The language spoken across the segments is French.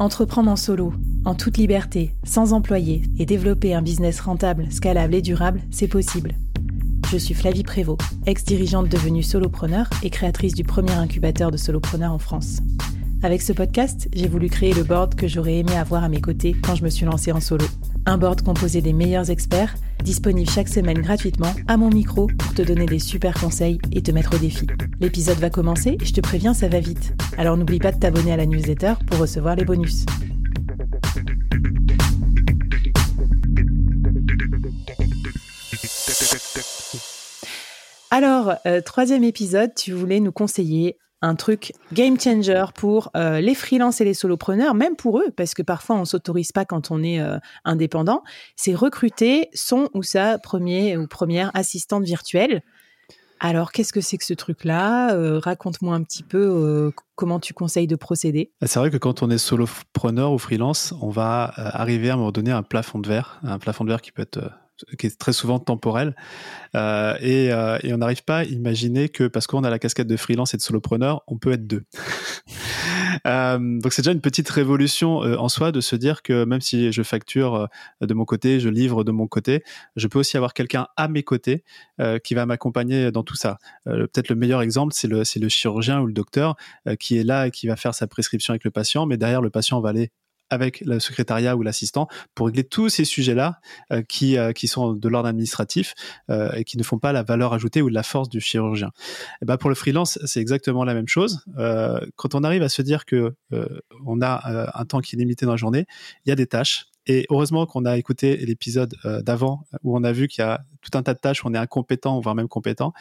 Entreprendre en solo, en toute liberté, sans employé et développer un business rentable, scalable et durable, c'est possible. Je suis Flavie Prévost, ex-dirigeante devenue solopreneur et créatrice du premier incubateur de solopreneurs en France. Avec ce podcast, j'ai voulu créer le board que j'aurais aimé avoir à mes côtés quand je me suis lancée en solo. Un board composé des meilleurs experts, disponible chaque semaine gratuitement à mon micro pour te donner des super conseils et te mettre au défi. L'épisode va commencer et je te préviens, ça va vite. Alors n'oublie pas de t'abonner à la newsletter pour recevoir les bonus. Alors, euh, troisième épisode, tu voulais nous conseiller un truc game changer pour euh, les freelances et les solopreneurs, même pour eux, parce que parfois on s'autorise pas quand on est euh, indépendant, c'est recruter son ou sa premier ou première assistante virtuelle. Alors, qu'est-ce que c'est que ce truc-là? Euh, Raconte-moi un petit peu comment tu conseilles de procéder. Ah, c'est vrai que quand on est solopreneur ou freelance, on va arriver à un moment donné à un plafond de verre, un plafond de verre qui peut être qui est très souvent temporel. Euh, et, euh, et, on n'arrive pas à imaginer que parce qu'on a la casquette de freelance et de solopreneur, on peut être deux. euh, donc c'est déjà une petite révolution en soi de se dire que même si je facture de mon côté, je livre de mon côté, je peux aussi avoir quelqu'un à mes côtés qui va m'accompagner dans tout ça. Peut-être le meilleur exemple, c'est le, le chirurgien ou le docteur qui est là et qui va faire sa prescription avec le patient, mais derrière le patient va aller avec le secrétariat ou l'assistant pour régler tous ces sujets-là euh, qui, euh, qui sont de l'ordre administratif euh, et qui ne font pas la valeur ajoutée ou la force du chirurgien. Et eh ben pour le freelance, c'est exactement la même chose. quand on arrive à se dire que on a un temps qui est limité dans la journée, il y a des tâches et heureusement qu'on a écouté l'épisode d'avant où on a vu qu'il y a tout un tas de tâches où on est incompétent, voire même compétent,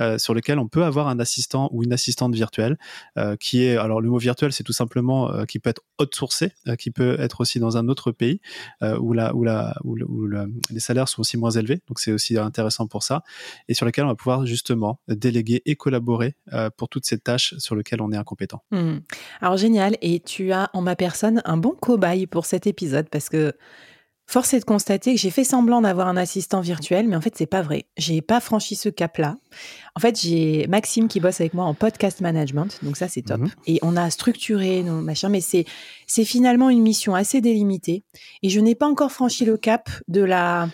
euh, sur lesquelles on peut avoir un assistant ou une assistante virtuelle euh, qui est, alors le mot virtuel, c'est tout simplement euh, qui peut être outsourcé, qui peut être aussi dans un autre pays où, où, les salaires sont aussi moins élevés, donc c'est aussi intéressant pour ça, et sur lesquels on va pouvoir justement déléguer et collaborer pour toutes ces tâches sur lesquelles on est incompétent. Mmh. Alors génial, et tu as en ma personne un bon cobaye pour cet épisode parce que Force est de constater que j'ai fait semblant d'avoir un assistant virtuel, mais en fait, c'est pas vrai. J'ai pas franchi ce cap-là. En fait, j'ai Maxime qui bosse avec moi en podcast management, donc ça, c'est top. Mmh. Et on a structuré nos machins, mais c'est, c'est finalement une mission assez délimitée. Et je n'ai pas encore franchi le cap de la,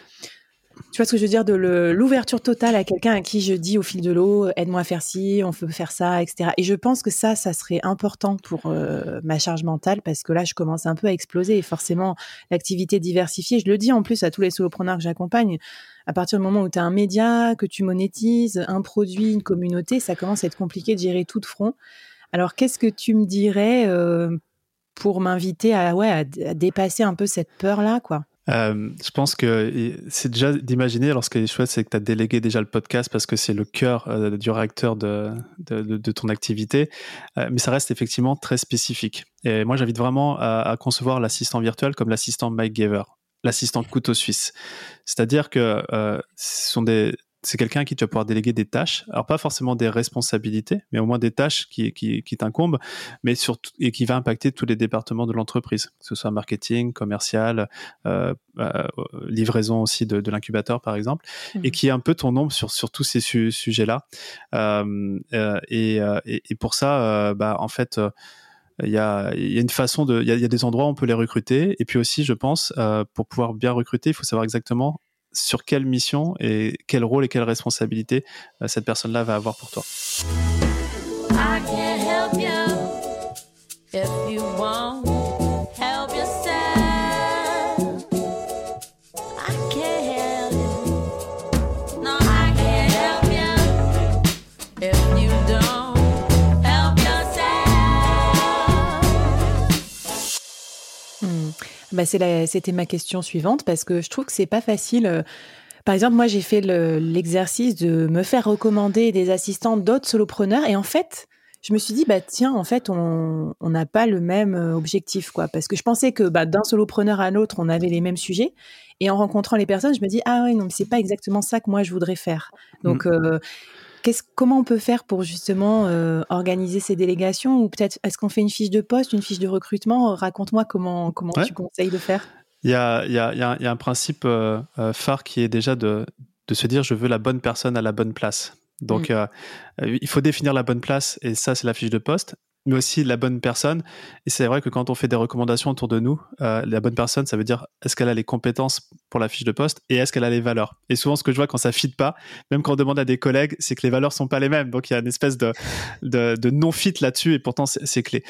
tu vois ce que je veux dire de l'ouverture totale à quelqu'un à qui je dis au fil de l'eau aide-moi à faire ci, on peut faire ça, etc. Et je pense que ça, ça serait important pour euh, ma charge mentale parce que là, je commence un peu à exploser et forcément, l'activité diversifiée, je le dis en plus à tous les solopreneurs que j'accompagne, à partir du moment où tu as un média, que tu monétises, un produit, une communauté, ça commence à être compliqué de gérer tout de front. Alors, qu'est-ce que tu me dirais euh, pour m'inviter à, ouais, à dépasser un peu cette peur-là, quoi? Euh, je pense que c'est déjà d'imaginer, qui est chouette, c'est que tu as délégué déjà le podcast parce que c'est le cœur euh, du réacteur de, de, ton activité, euh, mais ça reste effectivement très spécifique. Et moi, j'invite vraiment à, concevoir l'assistant virtuel comme l'assistant Mike Giver, l'assistant couteau suisse. C'est-à-dire que ce sont des, c'est quelqu'un qui tu vas pouvoir déléguer des tâches, alors pas forcément des responsabilités, mais au moins des tâches qui, qui, qui t'incombent, mais surtout et qui va impacter tous les départements de l'entreprise, que ce soit marketing, commercial, euh, euh, livraison aussi de, de l'incubateur par exemple, mmh. et qui est un peu ton ombre sur, sur tous ces su sujets-là. Euh, et, et, et, pour ça, bah, en fait, il y a, y a, une façon de, il y, y, a des endroits où on peut les recruter, et puis aussi, je pense, pour pouvoir bien recruter, il faut savoir exactement sur quelle mission et quel rôle et quelle responsabilité euh, cette personne-là va avoir pour toi. Bah C'était ma question suivante parce que je trouve que c'est pas facile. Euh, par exemple, moi, j'ai fait l'exercice de me faire recommander des assistants d'autres solopreneurs et en fait, je me suis dit, bah tiens, en fait, on n'a pas le même euh, objectif, quoi. Parce que je pensais que bah, d'un solopreneur à l'autre, on avait les mêmes sujets. Et en rencontrant les personnes, je me dis, ah oui, non, mais c'est pas exactement ça que moi je voudrais faire. Donc, mmh. Comment on peut faire pour justement organiser ces délégations Ou peut-être, est-ce qu'on fait une fiche de poste, une fiche de recrutement? Raconte-moi comment, comment tu conseilles de faire. Il y a, y, a, y a, un principe phare qui est déjà de, de se dire je veux la bonne personne à la bonne place. Donc, mm. euh, euh, il faut définir la bonne place et ça, c'est la fiche de poste mais aussi la bonne personne. Et c'est vrai que quand on fait des recommandations autour de nous, euh, la bonne personne, ça veut dire est-ce qu'elle a les compétences pour la fiche de poste et est-ce qu'elle a les valeurs? Et souvent, ce que je vois quand ça fit pas, même quand on demande à des collègues, c'est que les valeurs sont pas les mêmes. Donc il y a une espèce de, de, de non-fit là-dessus et pourtant c'est clé.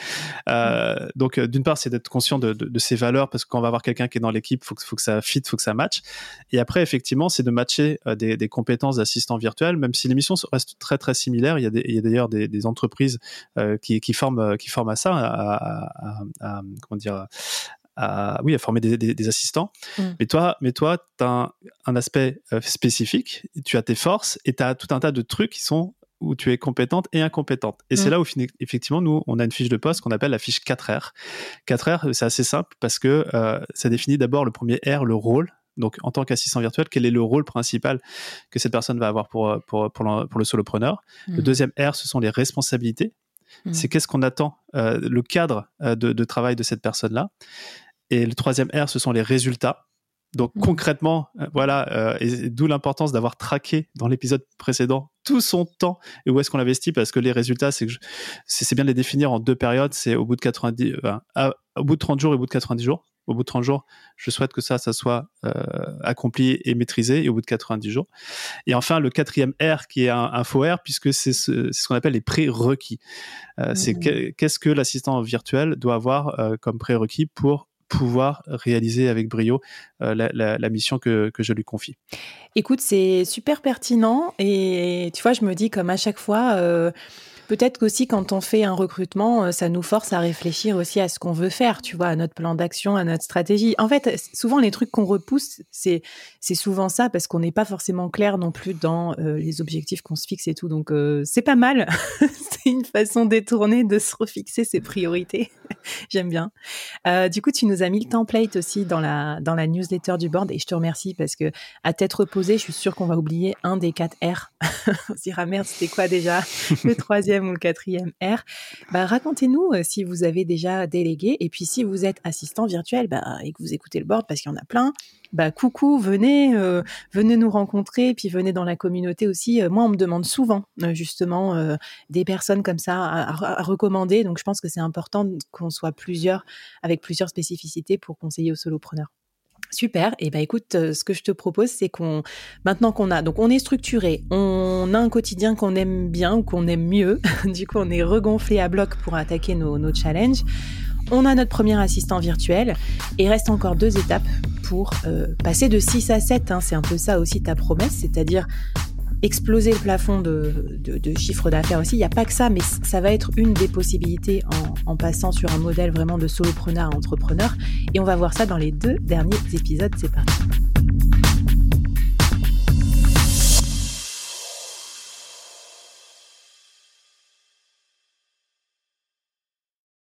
Euh, donc euh, d'une part, c'est d'être conscient de, de, de, ces valeurs parce que quand on va avoir quelqu'un qui est dans l'équipe, faut que, faut que ça fit, faut que ça matche. Et après, effectivement, c'est de matcher euh, des, des, compétences d'assistant virtuel, même si l'émission reste très très similaire. Il y a, d'ailleurs des, des, entreprises euh, qui, qui euh, qui forment à ça, à, comment dire, à, oui, à former des, assistants. Mm. Mais toi, mais toi, tu as un, aspect euh, spécifique, tu as tes forces et tu as tout un tas de trucs qui sont où tu es compétente et incompétente. Et c'est mm. là où, effectivement, nous, on a une fiche de poste qu'on appelle la fiche 4R. 4R, c'est assez simple parce que euh, ça définit d'abord le premier R, le rôle. Donc, en tant qu'assistant virtuel, quel est le rôle principal que cette personne va avoir pour, pour, pour, le, solopreneur? Le mm. deuxième R, ce sont les responsabilités. Mmh. C'est qu'est-ce qu'on attend, euh, le cadre euh, de, travail de cette personne-là. Et le troisième R, ce sont les résultats. Donc mmh. concrètement, euh, voilà, et, d'où l'importance d'avoir traqué dans l'épisode précédent tout son temps et où est-ce qu'on l'investit parce que les résultats, c'est que c'est bien de les définir en deux périodes. C'est au bout de 90, au bout de 30 jours et au bout de 90 jours au bout de 30 jours, je souhaite que ça, ça soit euh, accompli et maîtrisé, et au bout de 90 jours. Et enfin, le quatrième R, qui est un, faux R, puisque c'est ce, ce qu'on appelle les prérequis. Euh, C'est mmh. qu'est-ce que l'assistant virtuel doit avoir euh, comme prérequis pour pouvoir réaliser avec brio euh, la, la, la, mission que, que, je lui confie. Écoute, c'est super pertinent et tu vois, je me dis comme à chaque fois, euh, peut-être qu'aussi quand on fait un recrutement, euh, ça nous force à réfléchir aussi à ce qu'on veut faire, tu vois, à notre plan d'action, à notre stratégie. En fait, souvent les trucs qu'on repousse, c'est c'est souvent ça parce qu'on n'est pas forcément clair non plus dans euh, les objectifs qu'on se fixe et tout. Donc euh, c'est pas mal. c'est une façon détournée de se refixer ses priorités. J'aime bien. du coup, tu nous as mis le template aussi dans la dans la newsletter du board et je te remercie parce que à tête reposée, je suis sûre qu'on va oublier un des quatre R. on se dira merde, c'était quoi déjà? Le troisième ou le quatrième R, bah, racontez-nous euh, si vous avez déjà délégué et puis si vous êtes assistant virtuel bah, et que vous écoutez le board parce qu'il y en a plein, bah coucou, venez, euh, venez nous rencontrer, et puis venez dans la communauté aussi. Euh, moi, on me demande souvent justement des personnes comme ça à, recommander, donc je pense que c'est important qu'on soit plusieurs avec plusieurs spécificités pour conseiller aux solopreneurs. Super. Et eh ben écoute, euh, ce que je te propose, c'est qu'on maintenant qu'on a donc on est structuré, on a un quotidien qu'on aime bien ou qu'on aime mieux. du coup, on est regonflé à bloc pour attaquer nos, nos challenges. On a notre premier assistant virtuel et reste encore deux étapes pour euh, passer de 6 à 7. Hein. C'est un peu ça aussi ta promesse, c'est-à-dire exploser le plafond de, de, chiffre d'affaires aussi. Il n'y a pas que ça, mais ça va être une des possibilités en, en passant sur un modèle vraiment de solopreneur à entrepreneur. Et on va voir ça dans les deux derniers épisodes. C'est parti.